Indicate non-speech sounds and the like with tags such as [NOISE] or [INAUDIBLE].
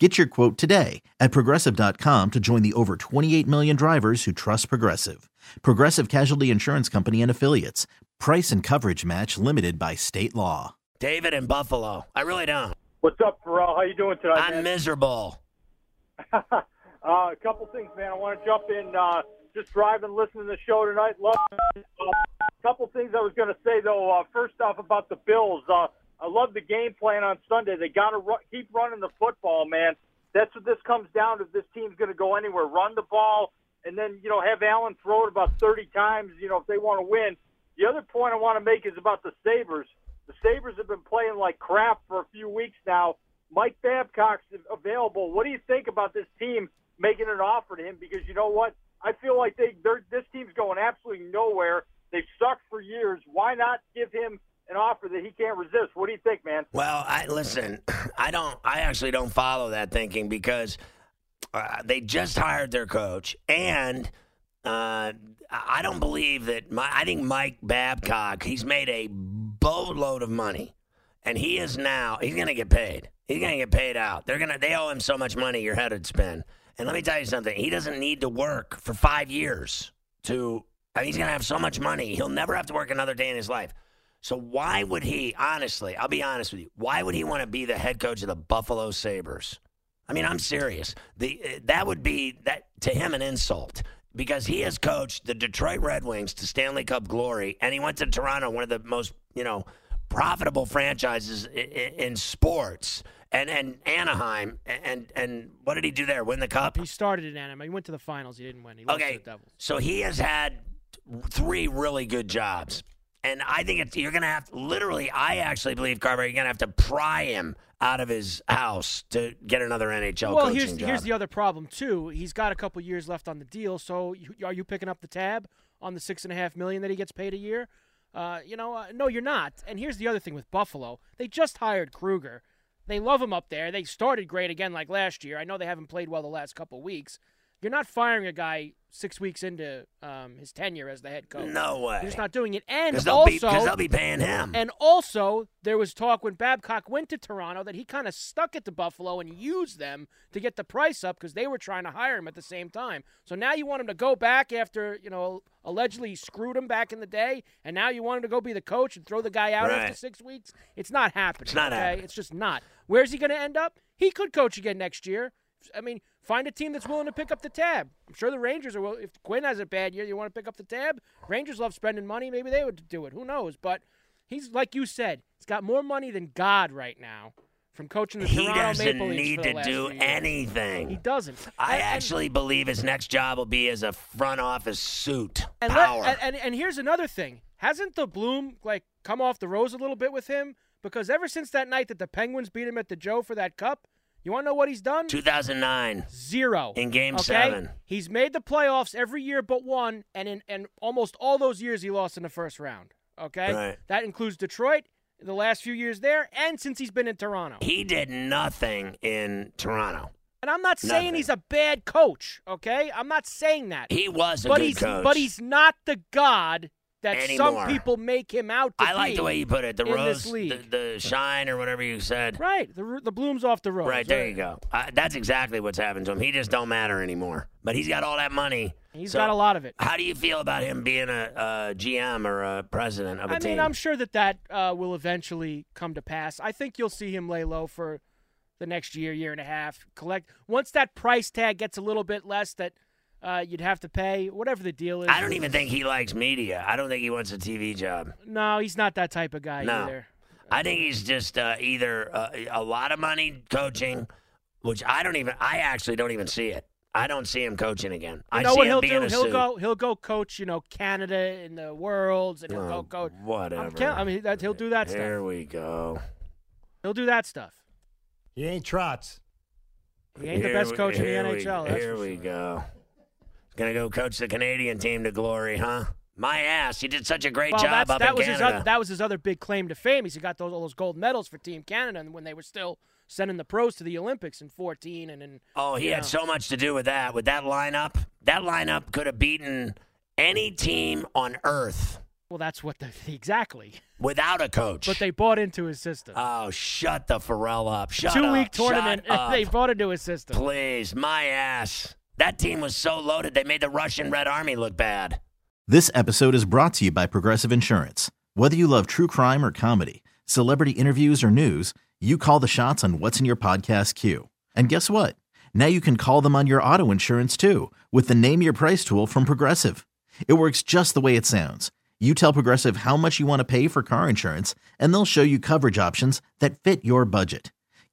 Get your quote today at progressive.com to join the over 28 million drivers who trust Progressive. Progressive Casualty Insurance Company and Affiliates. Price and coverage match limited by state law. David in Buffalo. I really don't. What's up, Pharrell? How you doing tonight, I'm man? miserable. [LAUGHS] uh, a couple things, man. I want to jump in. Uh, just driving, listening to the show tonight. Love. A uh, couple things I was going to say though. Uh, first off, about the Bills. I love the game plan on Sunday. They got to ru- keep running the football, man. That's what this comes down to. If this team's going to go anywhere, run the ball, and then you know have Allen throw it about 30 times. You know if they want to win. The other point I want to make is about the Sabres. The Sabres have been playing like crap for a few weeks now. Mike Babcock's available. What do you think about this team making an offer to him? Because you know what, I feel like they they're, this team's going absolutely nowhere. They've sucked for years. Why not give him an offer that he can't resist? What do you think, man? Well, I listen. [CLEARS THROAT] I don't. I actually don't follow that thinking because uh, they just hired their coach, and uh, I don't believe that. My, I think Mike Babcock. He's made a boatload of money, and he is now. He's going to get paid. He's going to get paid out. They're gonna. They owe him so much money. Your head would spin. And let me tell you something. He doesn't need to work for five years to. I mean, he's going to have so much money. He'll never have to work another day in his life. So why would he? Honestly, I'll be honest with you. Why would he want to be the head coach of the Buffalo Sabres? I mean, I'm serious. The eh, that would be that to him an insult because he has coached the Detroit Red Wings to Stanley Cup glory, and he went to Toronto, one of the most you know profitable franchises in, in sports, and and Anaheim, and and what did he do there? Win the cup? He started in Anaheim. He went to the finals. He didn't win. He lost Okay, to the Devils. so he has had three really good jobs. And I think it's, you're going to have to, literally, I actually believe, Carver, you're going to have to pry him out of his house to get another NHL well, here's job. here's the other problem too. He's got a couple years left on the deal. So you, are you picking up the tab on the six and a half million that he gets paid a year? Uh, you know, uh, no, you're not. And here's the other thing with Buffalo: they just hired Krueger. They love him up there. They started great again, like last year. I know they haven't played well the last couple weeks. You're not firing a guy six weeks into um, his tenure as the head coach. No way. You're just not doing it. And Because they'll, also, be, 'cause they'll be paying him. And also, there was talk when Babcock went to Toronto that he kind of stuck it to Buffalo and used them to get the price up because they were trying to hire him at the same time. So now you want him to go back after, you know, allegedly he screwed him back in the day, and now you want him to go be the coach and throw the guy out Right. after six weeks? It's not happening. It's not okay? happening. It's just not. Where's he going to end up? He could coach again next year. I mean, find a team that's willing to pick up the tab. I'm sure the Rangers are. Will, if Quinn has a bad year, you want to pick up the tab. Rangers love spending money. Maybe they would do it. Who knows? But he's like you said. He's got more money than God right now from coaching the he Toronto doesn't Maple Leafs need for the to do anything. He doesn't. I And- and- actually believe his next job will be as a front office suit. And, let- Power. and, and and here's another thing. Hasn't the bloom like come off the rose a little bit with him? Because ever since that night that the Penguins beat him at the Joe for that cup, you want to know what he's done? 2009. Zero In Game okay? seven. He's made the playoffs every year but one, and in and almost all those years he lost in the first round. Okay, Right. that includes Detroit, the last few years there, and since he's been in Toronto. He did nothing in Toronto. And I'm not saying Nothing. he's a bad coach. Okay, I'm not saying that. He was a but good he's coach. but he's not the god that Anymore. some people make him out to I like the way you put it. The in rose, this league. the, the shine, or whatever you said. Right, the the blooms off the rose. Right there, you go. Uh, that's exactly what's happened to him. He just don't matter anymore. But he's got all that money. He's So, got a lot of it. How do you feel about him being a, a GM or a president of a I team? I mean, I'm sure that that uh, will eventually come to pass. I think you'll see him lay low for the next year, year and a half. Collect once that price tag gets a little bit less that uh, you'd have to pay, whatever the deal is. I don't even think he likes media. I don't think he wants a TV job. No, he's not that type of guy No. either. I think he's just uh, either uh, a lot of money coaching, which I don't even. I actually don't even see it. I don't see him coaching again. You I know see what him he'll being do? He'll suit. go. He'll go coach. You know, Canada in the worlds, and he'll Oh, go coach. whatever. I'm I mean, that, he'll do that Here stuff. There we go. He'll do that stuff. He ain't trots. He ain't the Here best we- coach in the here we- NHL. that's here for we sure. go. Gonna go coach the Canadian team to glory, huh? My ass. He did such a great Well, job up that in was Canada. his other, that was his other big claim to fame. Is he got those all those gold medals for Team Canada when they were still sending the pros to the Olympics in 14 and in oh, he had know. so much to do with that. With that lineup, that lineup could have beaten any team on earth well, that's what the [LAUGHS] exactly. without a coach. But they bought into his system. oh, shut the Pharrell up. Shut Two up. week tournament. Shut [LAUGHS] they bought into his system. Please, my ass. That team was so loaded they made the Russian Red Army look bad. This episode is brought to you by Progressive Insurance. Whether you love true crime or comedy, celebrity interviews or news, you call the shots on what's in your podcast queue. And guess what? Now you can call them on your auto insurance too with the Name Your Price tool from Progressive. It works just the way it sounds. You tell Progressive how much you want to pay for car insurance, and they'll show you coverage options that fit your budget.